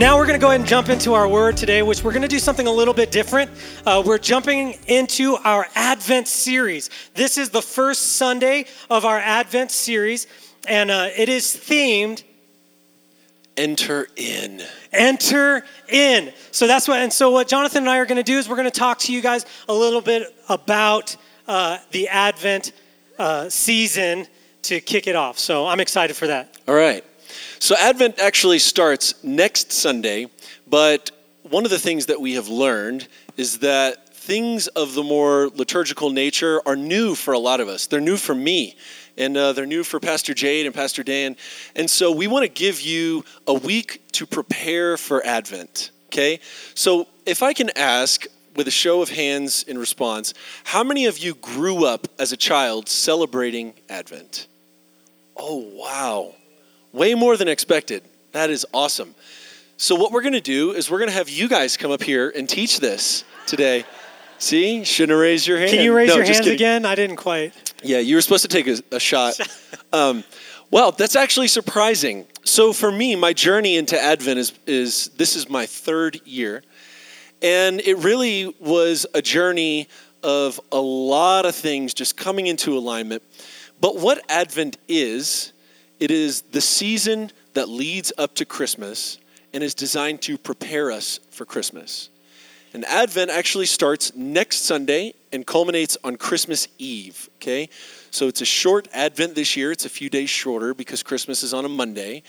Now we're going to go ahead and jump into our word today, which we're going to do something a little bit different. Uh, we're jumping into our Advent series. This is the first Sunday of our Advent series, and uh, it is themed Enter in. Enter in. So that's what, and so what Jonathan and I are going to do is we're going to talk to you guys a little bit about uh, the Advent uh, season to kick it off. So I'm excited for that. All right. So Advent actually starts next Sunday, but one of the things that we have learned is that things of the more liturgical nature are new for a lot of us. They're new for me, and uh, they're new for Pastor Jade and Pastor Dan. And so we want to give you a week to prepare for Advent, okay? So if I can ask, with a show of hands in response, how many of you grew up as a child celebrating Advent? Oh, wow. Way more than expected. That is awesome. So, what we're going to do is we're going to have you guys come up here and teach this today. See, shouldn't have raised your hand. Can you raise No, your hands kidding. again? I didn't quite. Yeah, you were supposed to take a, a shot. Um, well, that's actually surprising. So for me, my journey into Advent is, is this is my third year, and it really was a journey of a lot of things just coming into alignment. But what Advent is, it is the season that leads up to Christmas and is designed to prepare us for Christmas. And Advent actually starts next Sunday and culminates on Christmas Eve, okay? So it's a short Advent this year. It's a few days shorter because Christmas is on a Monday.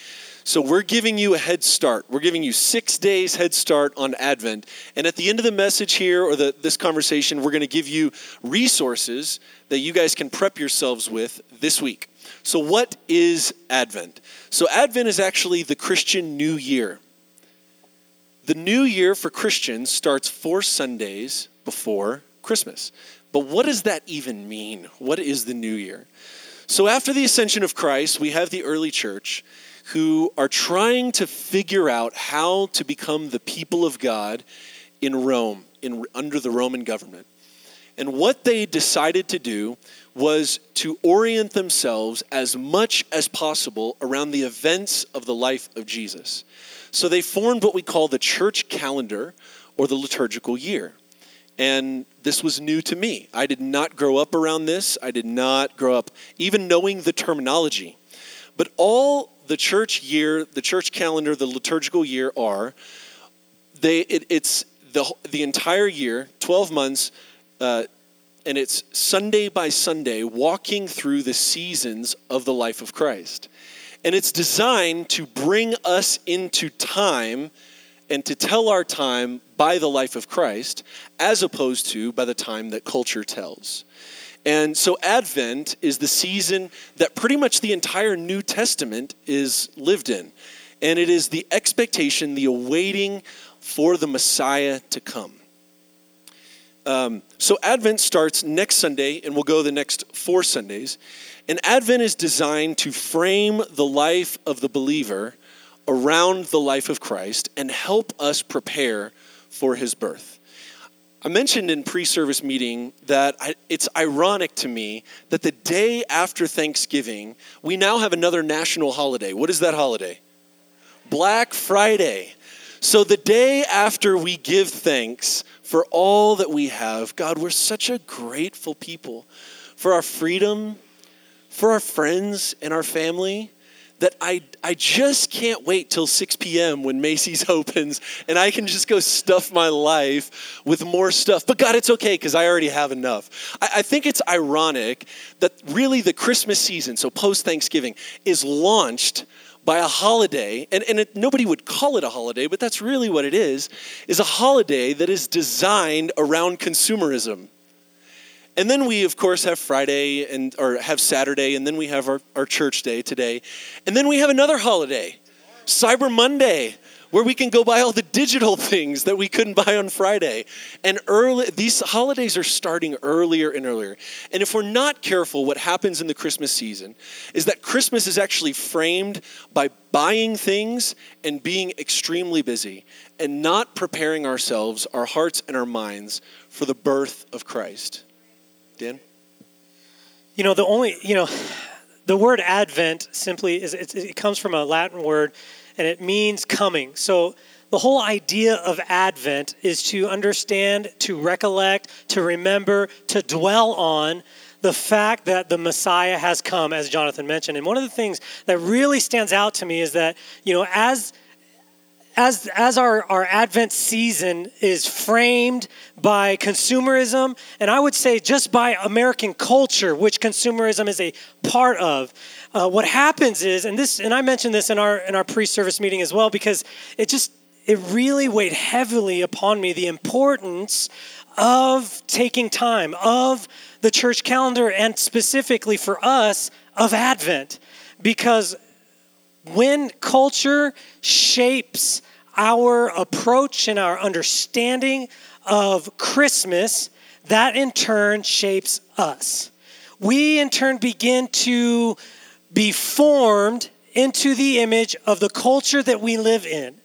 So we're giving you a head start. We're giving you six days head start on Advent. And at the end of the message here or the, this conversation, we're going to give you resources that you guys can prep yourselves with this week. So, what is Advent? So, Advent is actually the Christian New Year. The new year for Christians starts four Sundays before Christmas. But what does that even mean? What is the new year? So, after the ascension of Christ, we have the early church who are trying to figure out how to become the people of God in Rome, in, under the Roman government. And what they decided to do was to orient themselves as much as possible around the events of the life of Jesus. So they formed what we call the church calendar or the liturgical year. And this was new to me. I did not grow up around this. I did not grow up even knowing the terminology. But all the church year, the church calendar, the liturgical year are, they, it, it's the, the entire year, 12 months, uh, and it's Sunday by Sunday, walking through the seasons of the life of Christ. And it's designed to bring us into time and to tell our time by the life of Christ, as opposed to by the time that culture tells. And so Advent is the season that pretty much the entire New Testament is lived in. And it is the expectation, the awaiting for the Messiah to come. Um, so Advent starts next Sunday, and we'll go the next four Sundays. And Advent is designed to frame the life of the believer around the life of Christ and help us prepare for his birth. I mentioned in pre-service meeting that I, it's ironic to me that the day after Thanksgiving, we now have another national holiday. What is that holiday? Black Friday. So the day after we give thanks for all that we have, God, we're such a grateful people for our freedom, for our friends and our family that I, I just can't wait till 6 p.m. when Macy's opens and I can just go stuff my life with more stuff. But God, it's okay because I already have enough. I, I think it's ironic that really the Christmas season, so post Thanksgiving, is launched by a holiday, and, and it, nobody would call it a holiday, but that's really what it is, is a holiday that is designed around consumerism. And then we, of course, have Friday and or have Saturday, and then we have our, our church day today. And then we have another holiday, Cyber Monday, where we can go buy all the digital things that we couldn't buy on Friday. And early these holidays are starting earlier and earlier. And if we're not careful, what happens in the Christmas season is that Christmas is actually framed by buying things and being extremely busy and not preparing ourselves, our hearts and our minds for the birth of Christ. Dan? You know, the only, you know, the word Advent simply is, it, it comes from a Latin word and it means coming. So the whole idea of Advent is to understand, to recollect, to remember, to dwell on the fact that the Messiah has come, as Jonathan mentioned. And one of the things that really stands out to me is that, you know, as as, as our, our Advent season is framed by consumerism, and I would say just by American culture, which consumerism is a part of, uh, what happens is, and this, and I mentioned this in our in our pre-service meeting as well, because it just it really weighed heavily upon me the importance of taking time of the church calendar and specifically for us of Advent, because when culture shapes our approach and our understanding of Christmas, that in turn shapes us. We in turn begin to be formed into the image of the culture that we live in.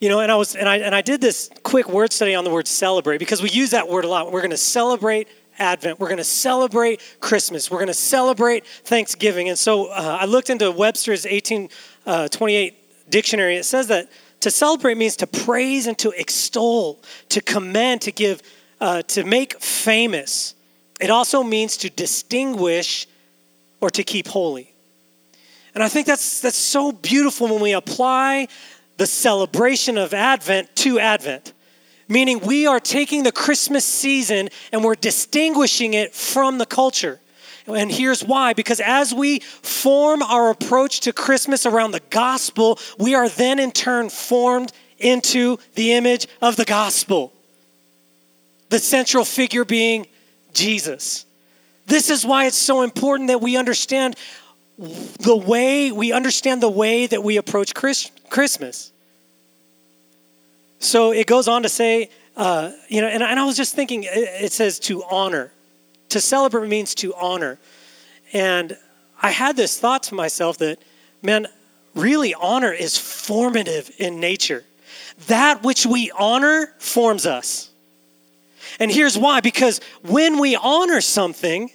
You know, and I was and I and I did this quick word study on the word celebrate because we use that word a lot. We're going to celebrate Advent. We're going to celebrate Christmas. We're going to celebrate Thanksgiving. And so uh, I looked into Webster's 1828 uh, dictionary. It says that to celebrate means to praise and to extol, to commend, to give, uh, to make famous. It also means to distinguish or to keep holy. And I think that's, that's so beautiful when we apply the celebration of Advent to Advent, meaning we are taking the Christmas season and we're distinguishing it from the culture. And here's why because as we form our approach to Christmas around the gospel, we are then in turn formed into the image of the gospel. The central figure being Jesus. This is why it's so important that we understand the way we understand the way that we approach Christmas. So it goes on to say, uh, you know, and, and I was just thinking, it says to honor. To celebrate means to honor. And I had this thought to myself that, man, really honor is formative in nature. That which we honor forms us. And here's why because when we honor something,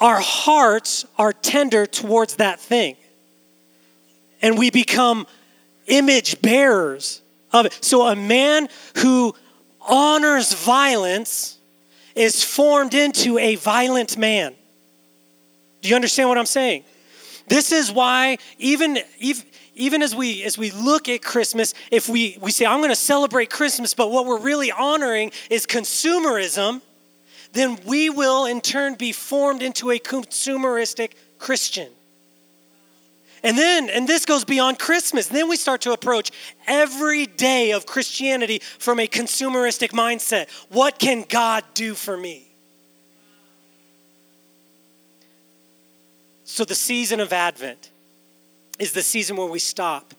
our hearts are tender towards that thing. And we become image bearers of it. So a man who honors violence is formed into a violent man. Do you understand what I'm saying? This is why even, even as we as we look at christmas if we we say i'm going to celebrate christmas but what we're really honoring is consumerism then we will in turn be formed into a consumeristic Christian. And then, and this goes beyond Christmas, then we start to approach every day of Christianity from a consumeristic mindset. What can God do for me? So, the season of Advent is the season where we stop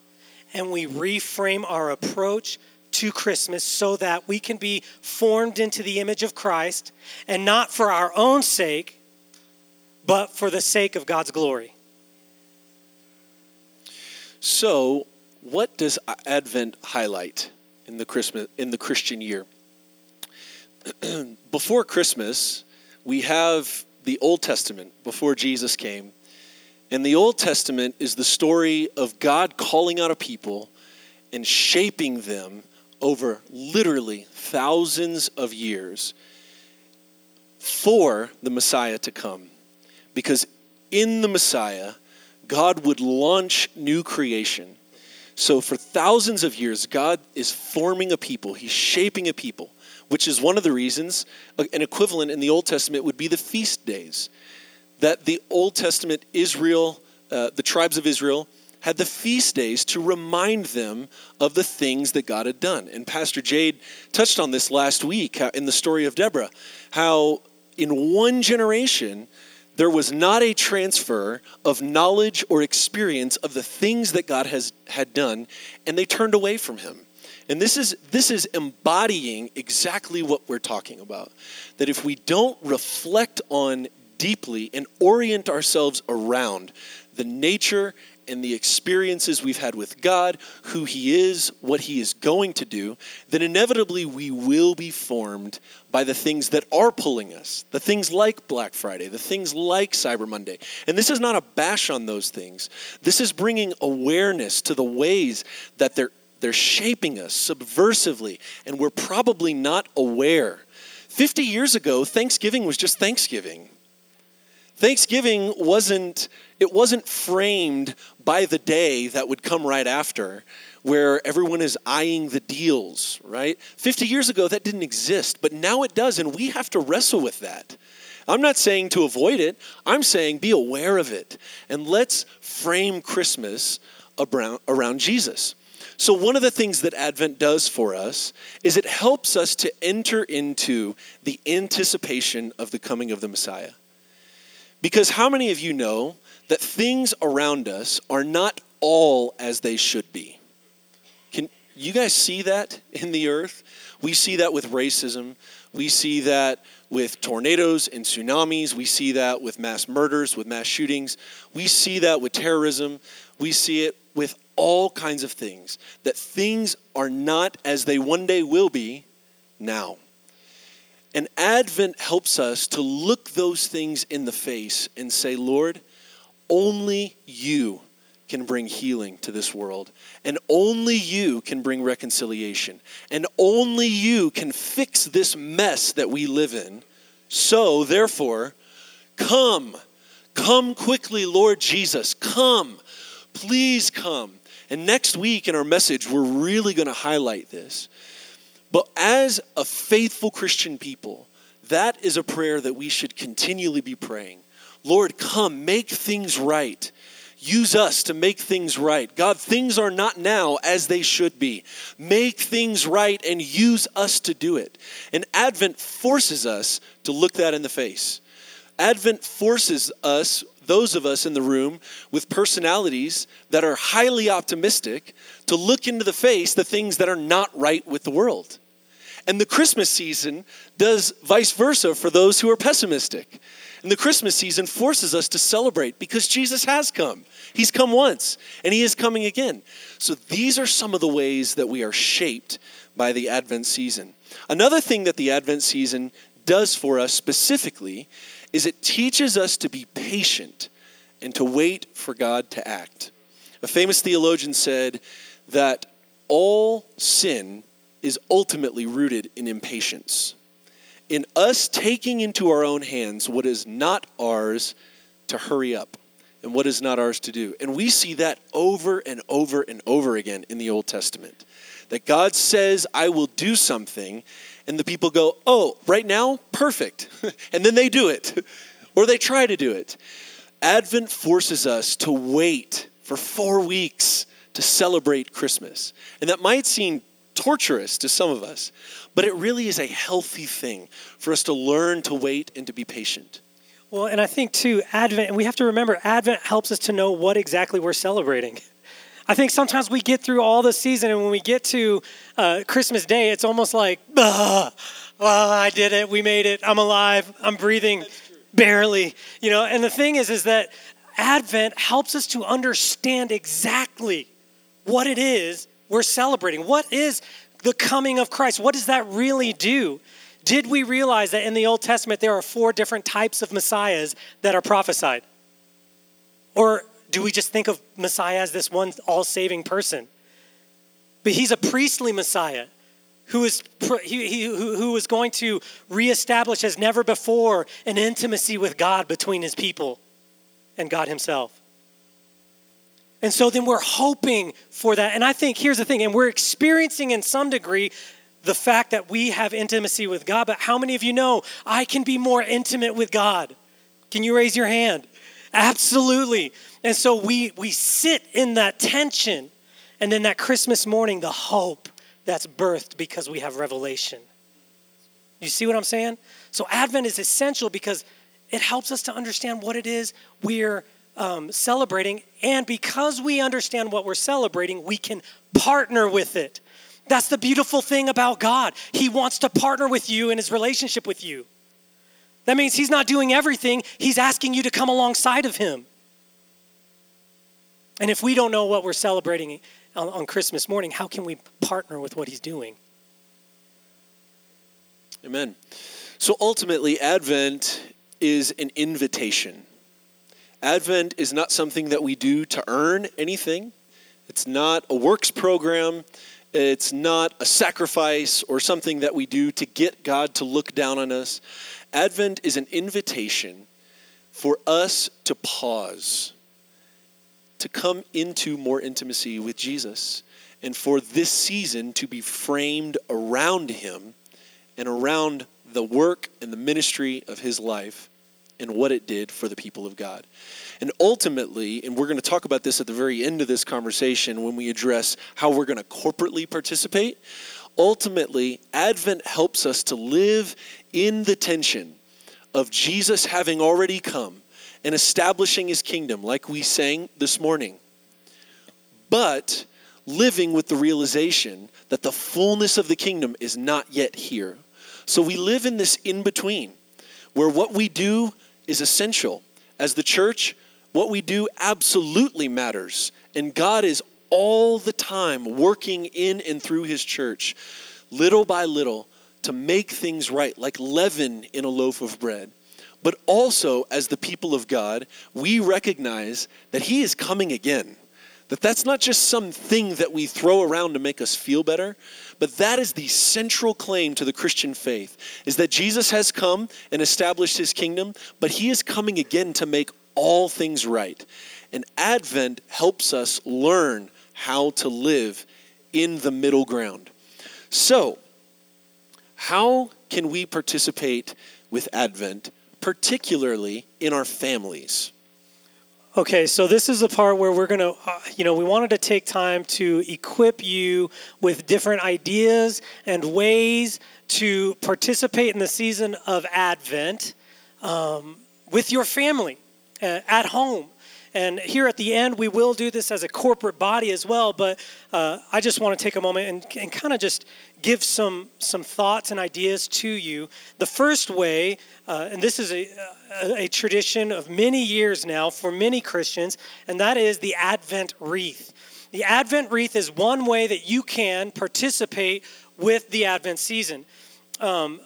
and we reframe our approach to Christmas so that we can be formed into the image of Christ and not for our own sake, but for the sake of God's glory. So, what does Advent highlight in the Christmas in the Christian year? before Christmas, we have the Old Testament before Jesus came. And the Old Testament is the story of God calling out a people and shaping them over literally thousands of years for the Messiah to come. Because in the Messiah, God would launch new creation. So, for thousands of years, God is forming a people, He's shaping a people, which is one of the reasons an equivalent in the Old Testament would be the feast days. That the Old Testament Israel, uh, the tribes of Israel, had the feast days to remind them of the things that God had done. And Pastor Jade touched on this last week in the story of Deborah, how in one generation, there was not a transfer of knowledge or experience of the things that God has had done, and they turned away from him. And this is this is embodying exactly what we're talking about. That if we don't reflect on deeply and orient ourselves around the nature and the experiences we've had with God, who He is, what He is going to do, then inevitably we will be formed by the things that are pulling us, the things like Black Friday, the things like Cyber Monday. And this is not a bash on those things. This is bringing awareness to the ways that they're they're shaping us subversively, and we're probably not aware. 50 years ago, Thanksgiving was just Thanksgiving. Thanksgiving wasn't it wasn't framed by the day that would come right after where everyone is eyeing the deals, right? 50 years ago that didn't exist, but now it does and we have to wrestle with that. I'm not saying to avoid it. I'm saying be aware of it and let's frame Christmas around, Jesus. So, one of the things that Advent does for us is it helps us to enter into the anticipation of the coming of the Messiah. Because how many of you know that things around us are not all as they should be? Can you guys see that in the earth? We see that with racism. We see that with tornadoes and tsunamis. We see that with mass murders, with mass shootings. We see that with terrorism. We see it with all kinds of things. That things are not as they one day will be now. And Advent helps us to look those things in the face and say, Lord, only you can bring healing to this world. And only you can bring reconciliation. And only you can fix this mess that we live in. So, therefore, come. Come quickly, Lord Jesus. Come. Please come. And next week in our message, we're really going to highlight this. But as a faithful Christian people, that is a prayer that we should continually be praying. Lord, come, make things right. Use us to make things right. God, things are not now as they should be. Make things right and use us to do it. And Advent forces us to look that in the face. Advent forces us, those of us in the room with personalities that are highly optimistic, to look into the face the things that are not right with the world. And the Christmas season does vice versa for those who are pessimistic. And the Christmas season forces us to celebrate because Jesus has come. He's come once and he is coming again. So these are some of the ways that we are shaped by the Advent season. Another thing that the Advent season does for us specifically is it teaches us to be patient and to wait for God to act. A famous theologian said that all sin is ultimately rooted in impatience. In us taking into our own hands what is not ours to hurry up and what is not ours to do. And we see that over and over and over again in the Old Testament. That God says, I will do something, and the people go, Oh, right now? Perfect. and then they do it, or they try to do it. Advent forces us to wait for four weeks to celebrate Christmas. And that might seem torturous to some of us, but it really is a healthy thing for us to learn to wait and to be patient. Well, and I think too, Advent, and we have to remember, Advent helps us to know what exactly we're celebrating. I think sometimes we get through all the season, and when we get to uh, Christmas Day, it's almost like, ah, oh, I did it, we made it, I'm alive, I'm breathing, barely, you know. And the thing is, is that Advent helps us to understand exactly what it is we're celebrating. What is the coming of Christ? What does that really do? Did we realize that in the Old Testament there are four different types of messiahs that are prophesied? Or do we just think of Messiah as this one all saving person? But he's a priestly Messiah who is, who, who is going to reestablish as never before an intimacy with God between his people and God himself. And so then we're hoping for that. And I think here's the thing, and we're experiencing in some degree the fact that we have intimacy with God. But how many of you know I can be more intimate with God? Can you raise your hand? Absolutely. And so we we sit in that tension, and then that Christmas morning, the hope that's birthed because we have revelation. You see what I'm saying? So Advent is essential because it helps us to understand what it is we're um, celebrating. And because we understand what we're celebrating, we can partner with it. That's the beautiful thing about God. He wants to partner with you in his relationship with you. That means he's not doing everything, he's asking you to come alongside of him. And if we don't know what we're celebrating on, on Christmas morning, how can we partner with what he's doing? Amen. So ultimately, Advent is an invitation. Advent is not something that we do to earn anything. It's not a works program. It's not a sacrifice or something that we do to get God to look down on us. Advent is an invitation for us to pause, to come into more intimacy with Jesus, and for this season to be framed around Him and around the work and the ministry of His life and what it did for the people of God. And ultimately, and we're going to talk about this at the very end of this conversation when we address how we're going to corporately participate. Ultimately, Advent helps us to live in the tension of Jesus having already come and establishing his kingdom, like we sang this morning, but living with the realization that the fullness of the kingdom is not yet here. So we live in this in between where what we do is essential. As the church, what we do absolutely matters. And God is all the time working in and through his church, little by little, to make things right, like leaven in a loaf of bread. But also, as the people of God, we recognize that he is coming again. That that's not just something that we throw around to make us feel better, but that is the central claim to the Christian faith is that Jesus has come and established his kingdom, but he is coming again to make all things right. And Advent helps us learn how to live in the middle ground. So, how can we participate with Advent, particularly in our families? Okay, so this is the part where we're going to, uh, you know, we wanted to take time to equip you with different ideas and ways to participate in the season of Advent um, with your family uh, at home. And here at the end, we will do this as a corporate body as well. But uh, I just want to take a moment and, and kind of just give some, some thoughts and ideas to you. The first way, uh, and this is a, a, a tradition of many years now for many Christians, and that is the Advent wreath. The Advent wreath is one way that you can participate with the Advent season. Um,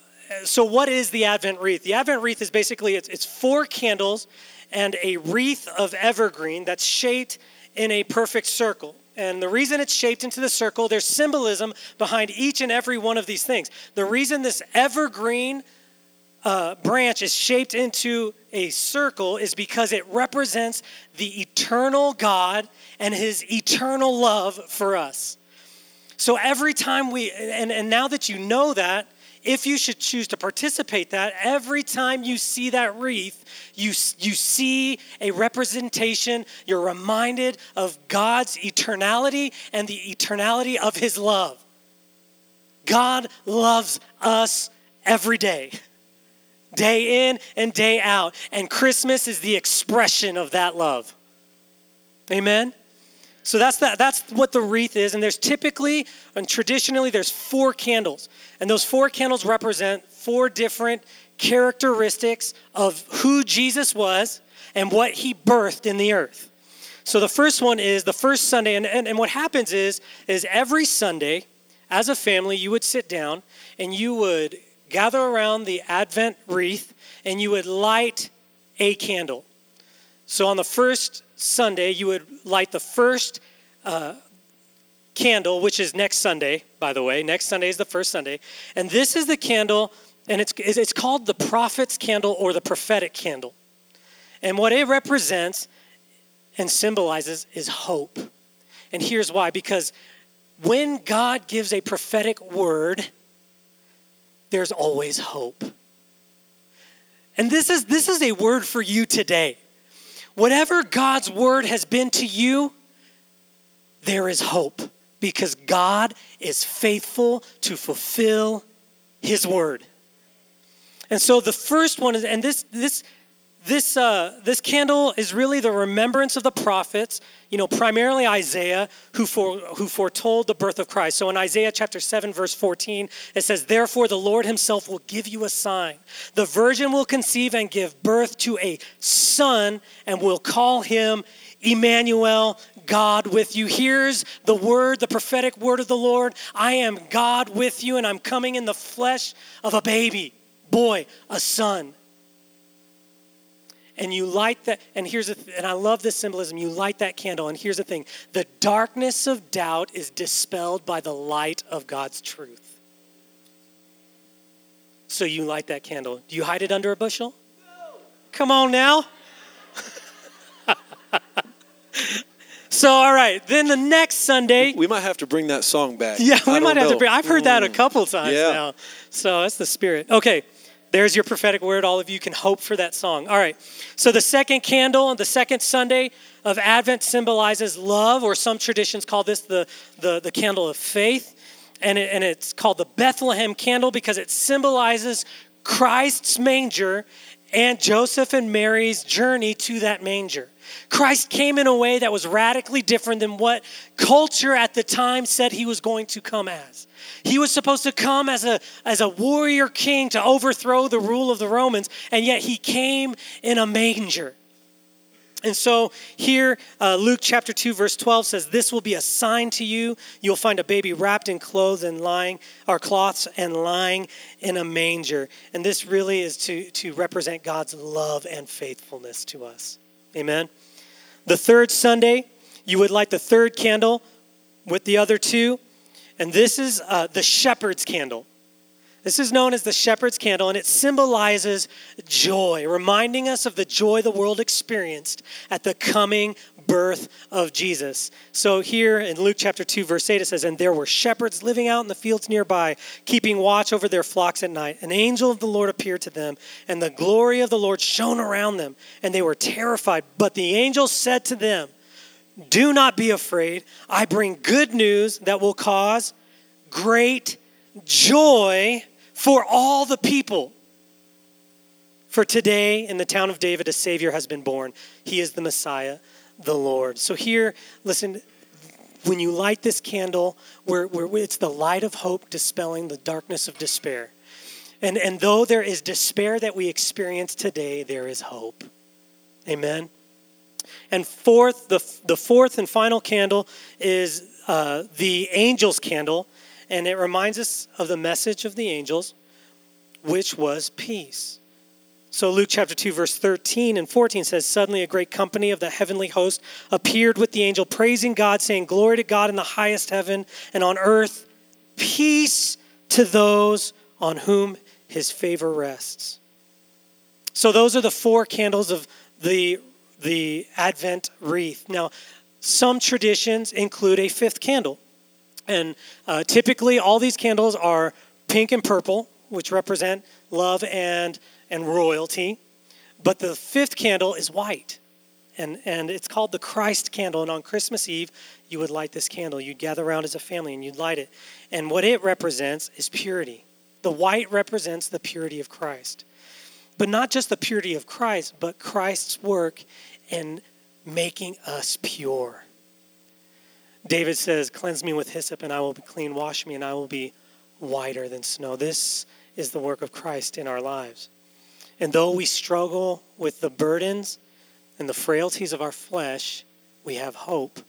so, what is the Advent wreath? The Advent wreath is basically it's, it's four candles and a wreath of evergreen that's shaped in a perfect circle. And the reason it's shaped into the circle, there's symbolism behind each and every one of these things. The reason this evergreen uh, branch is shaped into a circle is because it represents the eternal God and his eternal love for us. So every time we, and, and now that you know that, if you should choose to participate that every time you see that wreath you, you see a representation. You're reminded of god's eternality and the eternality of his love. God loves us every day day in and day out and christmas is the expression of that love. Amen so that's that that's what the wreath is and there's typically and traditionally there's four candles and those four candles represent four different characteristics of who Jesus was and what he birthed in the earth. So the first one is the first Sunday and, and, and what happens is is every Sunday as a family you would sit down and you would gather around the advent wreath and you would light a candle. So on the first Sunday, you would light the first uh, candle, which is next Sunday, by the way. Next Sunday is the first Sunday. And this is the candle, and it's, it's called the prophet's candle or the prophetic candle. And what it represents and symbolizes is hope. And here's why because when God gives a prophetic word, there's always hope. And this is, this is a word for you today. Whatever God's word has been to you, there is hope because God is faithful to fulfill his word. And so the first one is, and this, this, this, uh, this candle is really the remembrance of the prophets, you know, primarily Isaiah, who, who foretold the birth of Christ. So in Isaiah chapter 7, verse 14, it says, Therefore the Lord himself will give you a sign. The virgin will conceive and give birth to a son, and will call him Emmanuel, God with you. Here's the word, the prophetic word of the Lord I am God with you, and I'm coming in the flesh of a baby, boy, a son. And you light that and here's the th- and i love this symbolism you light that candle and here's the thing. The darkness of doubt is dispelled by the light of god's truth. So you light that candle. Do you hide it under a bushel? No. come on now. So all right then the next sunday We might have to bring that song back. yeah we might have to bring i've heard that a mm. couple times Yeah. now. So that's the spirit. Okay there's your prophetic word. All of you can hope for that song. All right. So the second candle on the second sunday of advent symbolizes love or some traditions call this the, the, the candle of faith. And, it, and it's called the bethlehem candle because it symbolizes christ's manger and joseph and mary's journey to that manger. Christ came in a way that was radically different than what culture at the time said he was going to come as he was supposed to come as a, as a warrior king to overthrow the rule of the Romans, and yet he came in a manger. And so here, uh, Luke chapter 2, verse 12 says, This will be a sign to you. You'll find a baby wrapped in clothes and lying, or cloths and lying in a manger. And this really is to, to represent God's love and faithfulness to us. Amen. The third Sunday, you would light the third candle with the other two. And this is uh, the shepherd's candle. This is known as the shepherd's candle, and it symbolizes joy, reminding us of the joy the world experienced at the coming birth of Jesus. So, here in Luke chapter 2, verse 8, it says, And there were shepherds living out in the fields nearby, keeping watch over their flocks at night. An angel of the Lord appeared to them, and the glory of the Lord shone around them, and they were terrified. But the angel said to them, do not be afraid. I bring good news that will cause great joy for all the people. For today in the town of David, a Savior has been born. He is the Messiah, the Lord. So, here, listen, when you light this candle, where, where it's the light of hope dispelling the darkness of despair. And, and though there is despair that we experience today, there is hope. Amen. And fourth, the, the fourth and final candle is uh, the angel's candle, and it reminds us of the message of the angels, which was peace. So Luke chapter 2, verse 13 and 14 says, Suddenly a great company of the heavenly host appeared with the angel, praising God, saying, Glory to God in the highest heaven, and on earth, peace to those on whom his favor rests. So those are the four candles of the the Advent wreath. Now, some traditions include a fifth candle. And uh, typically, all these candles are pink and purple, which represent love and, and royalty. But the fifth candle is white. And, and it's called the Christ candle. And on Christmas Eve, you would light this candle. You'd gather around as a family and you'd light it. And what it represents is purity. The white represents the purity of Christ. But not just the purity of Christ, but Christ's work in making us pure. David says, Cleanse me with hyssop, and I will be clean. Wash me, and I will be whiter than snow. This is the work of Christ in our lives. And though we struggle with the burdens and the frailties of our flesh, we have hope.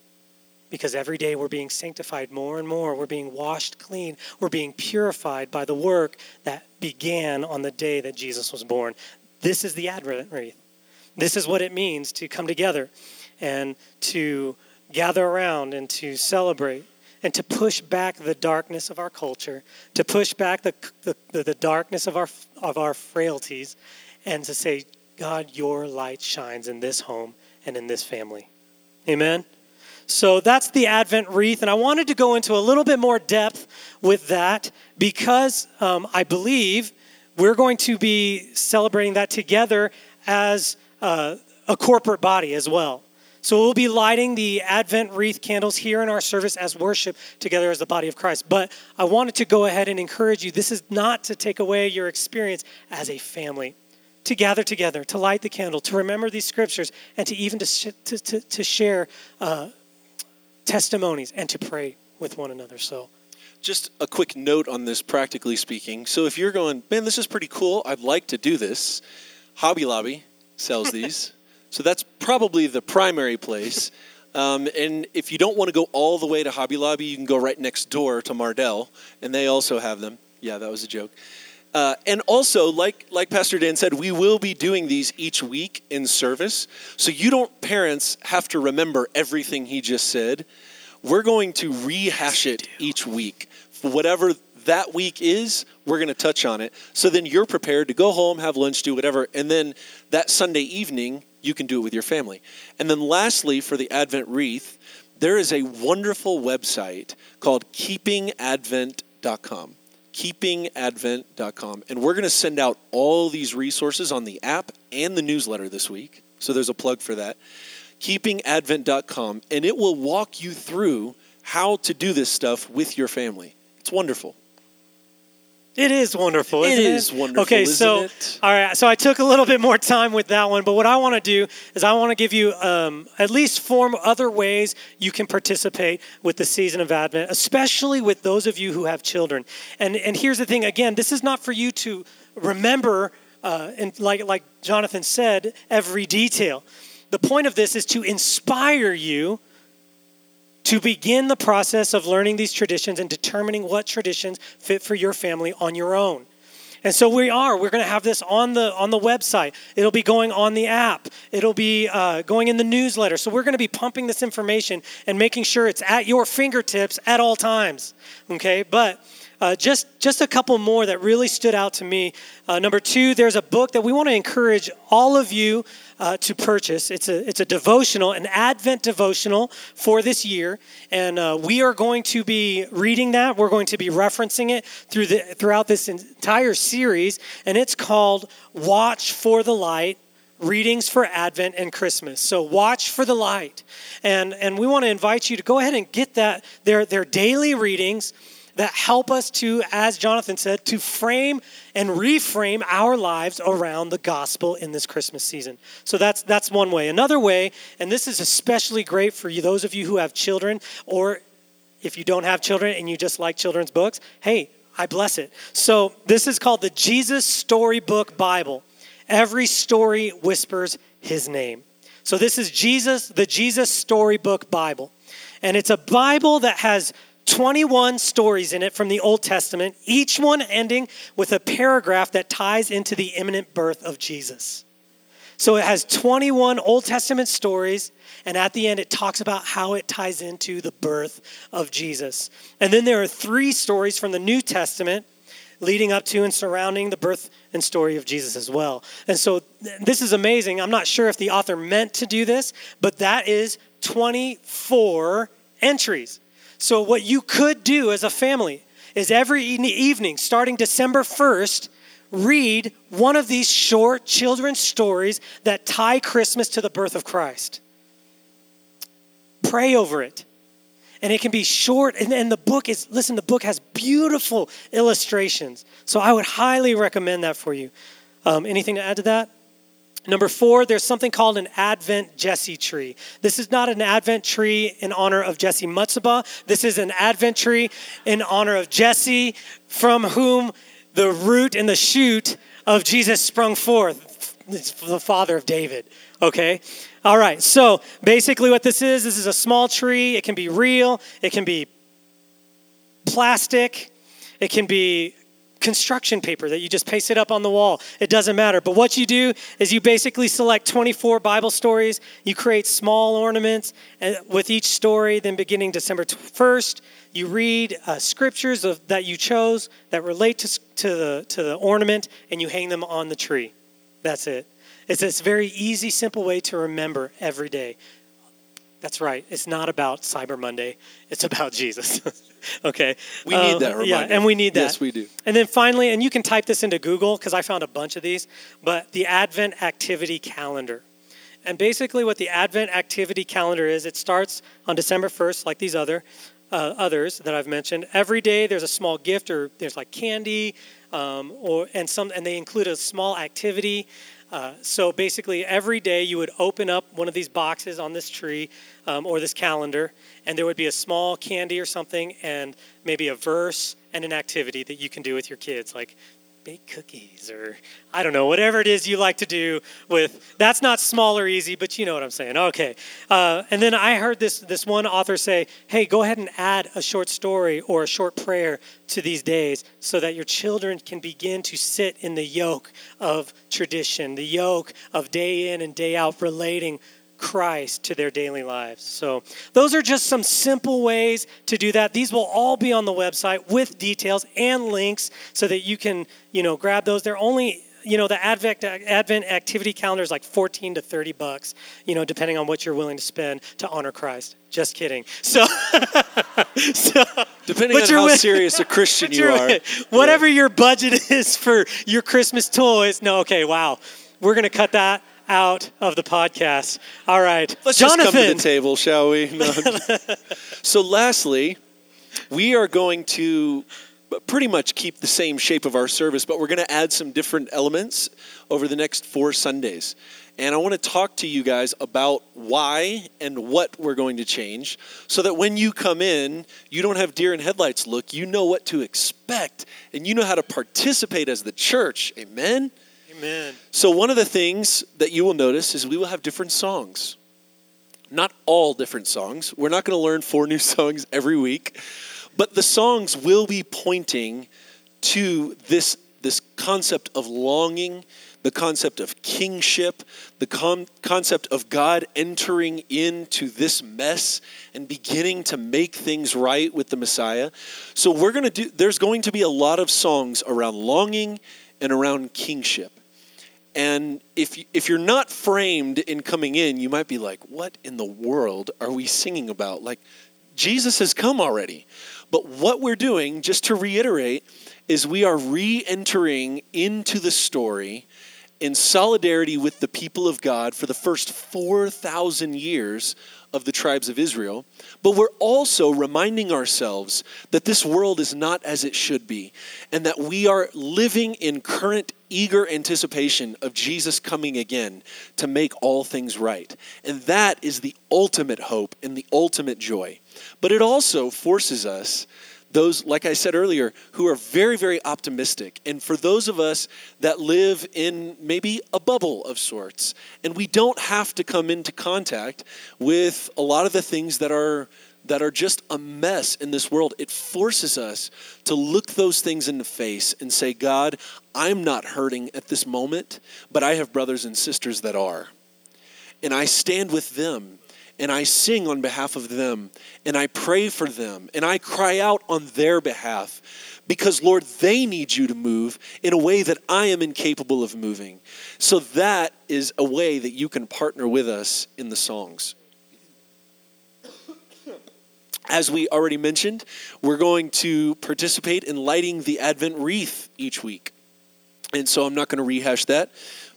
Because every day we're being sanctified more and more. We're being washed clean. We're being purified by the work that began on the day that Jesus was born. This is the Advent wreath. This is what it means to come together and to gather around and to celebrate and to push back the darkness of our culture, to push back the, the, the darkness of our, of our frailties, and to say, God, your light shines in this home and in this family. Amen? So that's the Advent wreath, and I wanted to go into a little bit more depth with that because um, I believe we're going to be celebrating that together as uh, a corporate body as well. So we'll be lighting the Advent wreath candles here in our service as worship together as the body of Christ. But I wanted to go ahead and encourage you this is not to take away your experience as a family. To gather together, to light the candle, to remember these scriptures, and to even to, sh- to, to, to, share uh, testimonies and to pray with one another. So, just a quick note on this, practically speaking. So, if you're going, man, this is pretty cool, I'd like to do this, Hobby Lobby sells these. so, that's probably the primary place. Um, and if you don't want to go all the way to Hobby Lobby, you can go right next door to Mardel, and they also have them. Yeah, that was a joke. Uh, and also, like like Pastor Dan said, we will be doing these each week in service, so you don't parents have to remember everything he just said. We're going to rehash it each week, whatever that week is. We're going to touch on it, so then you're prepared to go home, have lunch, do whatever, and then that Sunday evening you can do it with your family. And then lastly, for the Advent wreath, there is a wonderful website called keepingadvent.com keepingadvent.com. And we're going to send out all these resources on the app and the newsletter this week. So there's a plug for that. Keepingadvent.com. And it will walk you through how to do this stuff with your family. It's wonderful. It is wonderful, It isn't it? is wonderful, Okay, so it? all right, so I took a little bit more time with that one, but what I want to do is I want to give you um, at least four other ways you can participate with the season of Advent, especially with those of you who have children. And and here's the thing: again, this is not for you to remember, uh, and like like Jonathan said, every detail. The point of this is to inspire you to begin the process of learning these traditions and determining what traditions fit for your family on your own. And so we are. We're going to have this on the on the website. It'll be going on the app. It'll be uh, going in the newsletter. So we're going to be pumping this information and making sure it's at your fingertips at all times. Okay, but. Uh, just, just a couple more that really stood out to me. Uh, number two, there's a book that we want to encourage all of you uh, to purchase. It's a, it's a devotional, an Advent devotional for this year. And uh, we are going to be reading that. We're going to be referencing it through the, throughout this entire series. And it's called Watch for the Light readings for Advent and Christmas. So watch for the light. And, and we want to invite you to go ahead and get that, their, their daily readings that help us to, as Jonathan said, to frame and reframe our lives around the gospel in this Christmas season. So that's that's one way. Another way, and this is especially great for you, those of you who have children, or if you don't have children and you just like children's books, hey, I bless it. So this is called the Jesus Storybook Bible. Every story whispers his name. So this is Jesus, the Jesus Storybook Bible. And it's a Bible that has 21 stories in it from the Old Testament, each one ending with a paragraph that ties into the imminent birth of Jesus. So it has 21 Old Testament stories, and at the end, it talks about how it ties into the birth of Jesus. And then there are three stories from the New Testament leading up to and surrounding the birth and story of Jesus as well. And so this is amazing. I'm not sure if the author meant to do this, but that is 24 entries. So, what you could do as a family is every evening, starting December 1st, read one of these short children's stories that tie Christmas to the birth of Christ. Pray over it. And it can be short, and, and the book is, listen, the book has beautiful illustrations. So I would highly recommend that for you. Um, anything to add to that? Number four, there's something called an Advent Jesse tree. This is not an Advent tree in honor of Jesse Mutzaba. This is an Advent tree in honor of Jesse, from whom the root and the shoot of Jesus sprung forth. It's the father of David. Okay? All right, so basically what this is, this is a small tree. It can be real, it can be plastic, it can be construction paper that you just paste it up on the wall. It doesn't matter. But what you do is you basically select 24 Bible stories. You create small ornaments with each story. Then beginning December 1st, you read uh, scriptures of, that you chose that relate to, to, the, to the ornament and you hang them on the tree. That's it. It's this very easy, simple way to remember every day. That's right. It's not about Cyber Monday. It's about Jesus. okay. We need Uh, that Yeah, and we need that. Yes, we do. And then finally, and you can type this into Google because I found a bunch of these, but the Advent Activity Calendar. And basically, what the Advent Activity Calendar is, it starts on December 1st, like these other uh, others that I've mentioned. Every day, there's a small gift, or there's like candy, um, or and some, and they include a small activity. Uh, so basically, every day you would open up one of these boxes on this tree um, or this calendar, and there would be a small candy or something, and maybe a verse and an activity that you can do with your kids, like bake cookies or I don't know, whatever it is you like to do with that's not small or easy, but you know what I'm saying. Okay. Uh, and then I heard this this one author say, "Hey, go ahead and add a short story or a short prayer to these days so that your children can begin to sit in the yoke of tradition, the yoke of day in and day out relating Christ to their daily lives. So, those are just some simple ways to do that. These will all be on the website with details and links so that you can, you know, grab those. They're only you know the advent advent activity calendar is like 14 to 30 bucks you know depending on what you're willing to spend to honor christ just kidding so, so depending on how serious a christian you are whatever yeah. your budget is for your christmas toys no okay wow we're going to cut that out of the podcast. All right. Let's Jonathan. just come to the table, shall we? No. so, lastly, we are going to pretty much keep the same shape of our service, but we're going to add some different elements over the next four Sundays. And I want to talk to you guys about why and what we're going to change so that when you come in, you don't have deer in headlights look. You know what to expect and you know how to participate as the church. Amen? Amen. So, one of the things that you will notice is we will have different songs. Not all different songs. We're not going to learn four new songs every week, but the songs will be pointing to this, this concept of longing, the concept of kingship, the con- concept of God entering into this mess and beginning to make things right with the Messiah. So, we're going to do, there's going to be a lot of songs around longing and around kingship. And if, if you're not framed in coming in, you might be like, what in the world are we singing about? Like, Jesus has come already. But what we're doing, just to reiterate, is we are re entering into the story in solidarity with the people of God for the first 4,000 years of the tribes of Israel, but we're also reminding ourselves that this world is not as it should be, and that we are living in current eager anticipation of Jesus coming again to make all things right. And that is the ultimate hope and the ultimate joy. But it also forces us those, like I said earlier, who are very, very optimistic. And for those of us that live in maybe a bubble of sorts, and we don't have to come into contact with a lot of the things that are that are just a mess in this world, it forces us to look those things in the face and say, God, I'm not hurting at this moment, but I have brothers and sisters that are. And I stand with them and I sing on behalf of them, and I pray for them, and I cry out on their behalf because, Lord, they need you to move in a way that I am incapable of moving. So that is a way that you can partner with us in the songs. As we already mentioned, we're going to participate in lighting the Advent wreath each week. And so I'm not going to rehash that.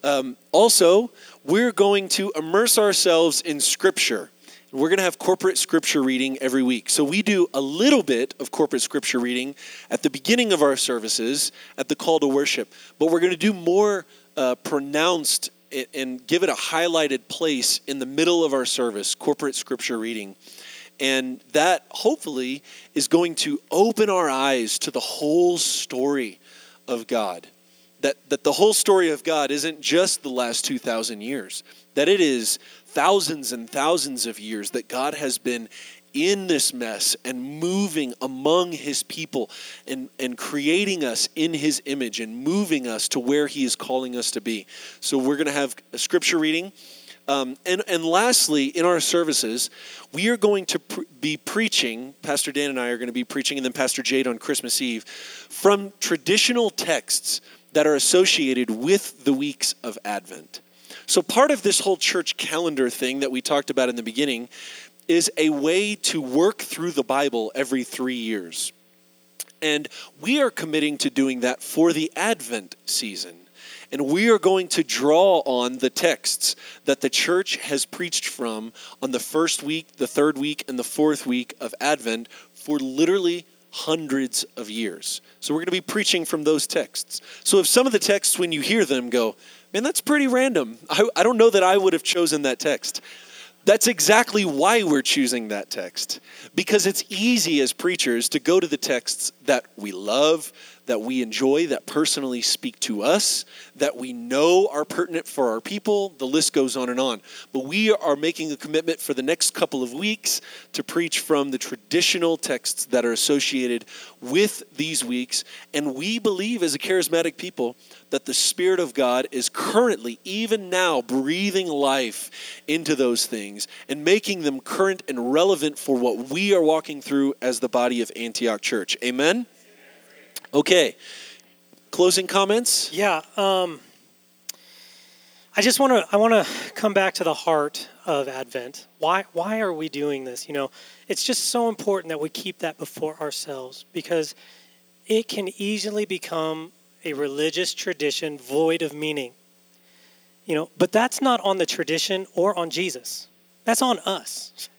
Um, also, we're going to immerse ourselves in Scripture. We're going to have corporate scripture reading every week. So we do a little bit of corporate scripture reading at the beginning of our services at the call to worship, but we're going to do more uh, pronounced and give it a highlighted place in the middle of our service, corporate scripture reading. And that hopefully is going to open our eyes to the whole story of God that, that the whole story of God isn't just the last 2,000 years, that it is thousands and thousands of years that God has been in this mess and moving among his people and, and creating us in his image and moving us to where he is calling us to be. So we're going to have a scripture reading. Um, and, and lastly, in our services, we are going to be preaching, Pastor Dan and I are going to be preaching, and then Pastor Jade on Christmas Eve, from traditional texts that are associated with the weeks of Advent. So, part of this whole church calendar thing that we talked about in the beginning is a way to work through the Bible every three years. And we are committing to doing that for the Advent season. And we are going to draw on the texts that the church has preached from on the first week, the third week, and the fourth week of Advent for literally hundreds of years. So we're going to be preaching from those texts. So if some of the texts, when you hear them, go, man, that's pretty random. I, I don't know that I would have chosen that text. That's exactly why we're choosing that text. Because it's easy as preachers to go to the texts that we love, that we enjoy, that personally speak to us, that we know are pertinent for our people. The list goes on and on. But we are making a commitment for the next couple of weeks to preach from the traditional texts that are associated with these weeks. And we believe, as a charismatic people, that the Spirit of God is currently, even now, breathing life into those things and making them current and relevant for what we are walking through as the body of Antioch Church. Amen? Okay. Closing comments? Yeah. Um, I just want to I want to come back to the heart of Advent. Why why are we doing this? You know, it's just so important that we keep that before ourselves because it can easily become a religious tradition void of meaning. You know, but that's not on the tradition or on Jesus. That's on us.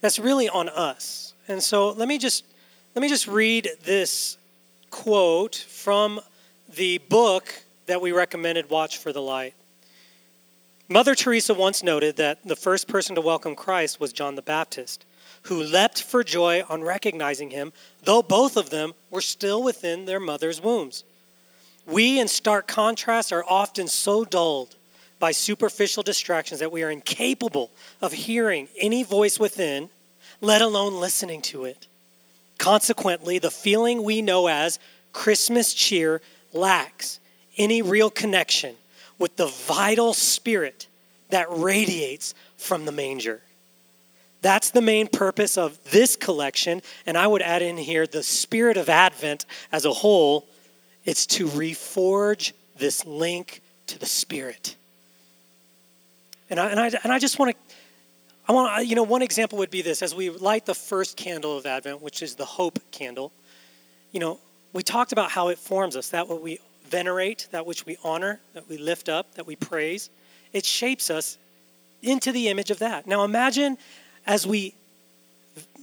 That's really on us. And so let me just let me just read this quote from the book that we recommended Watch for the Light. Mother Teresa once noted that the first person to welcome Christ was John the Baptist, who leapt for joy on recognizing him, though both of them were still within their mother's wombs. We, in stark contrast, are often so dulled by superficial distractions that we are incapable of hearing any voice within, let alone listening to it. Consequently, the feeling we know as Christmas cheer lacks any real connection with the vital spirit that radiates from the manger. That's the main purpose of this collection, and I would add in here the spirit of Advent as a whole it's to reforge this link to the Spirit. And I, and I, and I just want to, I want you know, one example would be this as we light the first candle of Advent, which is the hope candle. You know, we talked about how it forms us, that what we venerate, that which we honor, that we lift up, that we praise. It shapes us into the image of that. Now imagine as we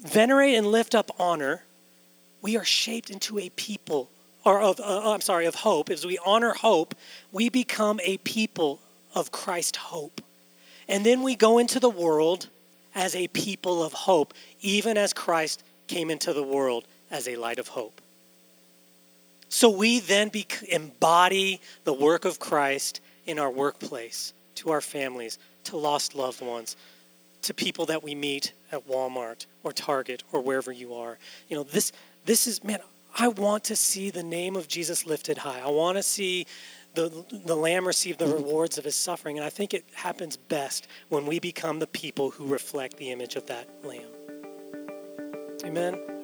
venerate and lift up honor, we are shaped into a people or of, uh, I'm sorry, of hope, as we honor hope, we become a people of Christ hope. And then we go into the world as a people of hope, even as Christ came into the world as a light of hope. So we then be, embody the work of Christ in our workplace, to our families, to lost loved ones, to people that we meet at Walmart or Target or wherever you are. You know, this this is man, I want to see the name of Jesus lifted high. I want to see the, the Lamb received the rewards of his suffering. And I think it happens best when we become the people who reflect the image of that Lamb. Amen.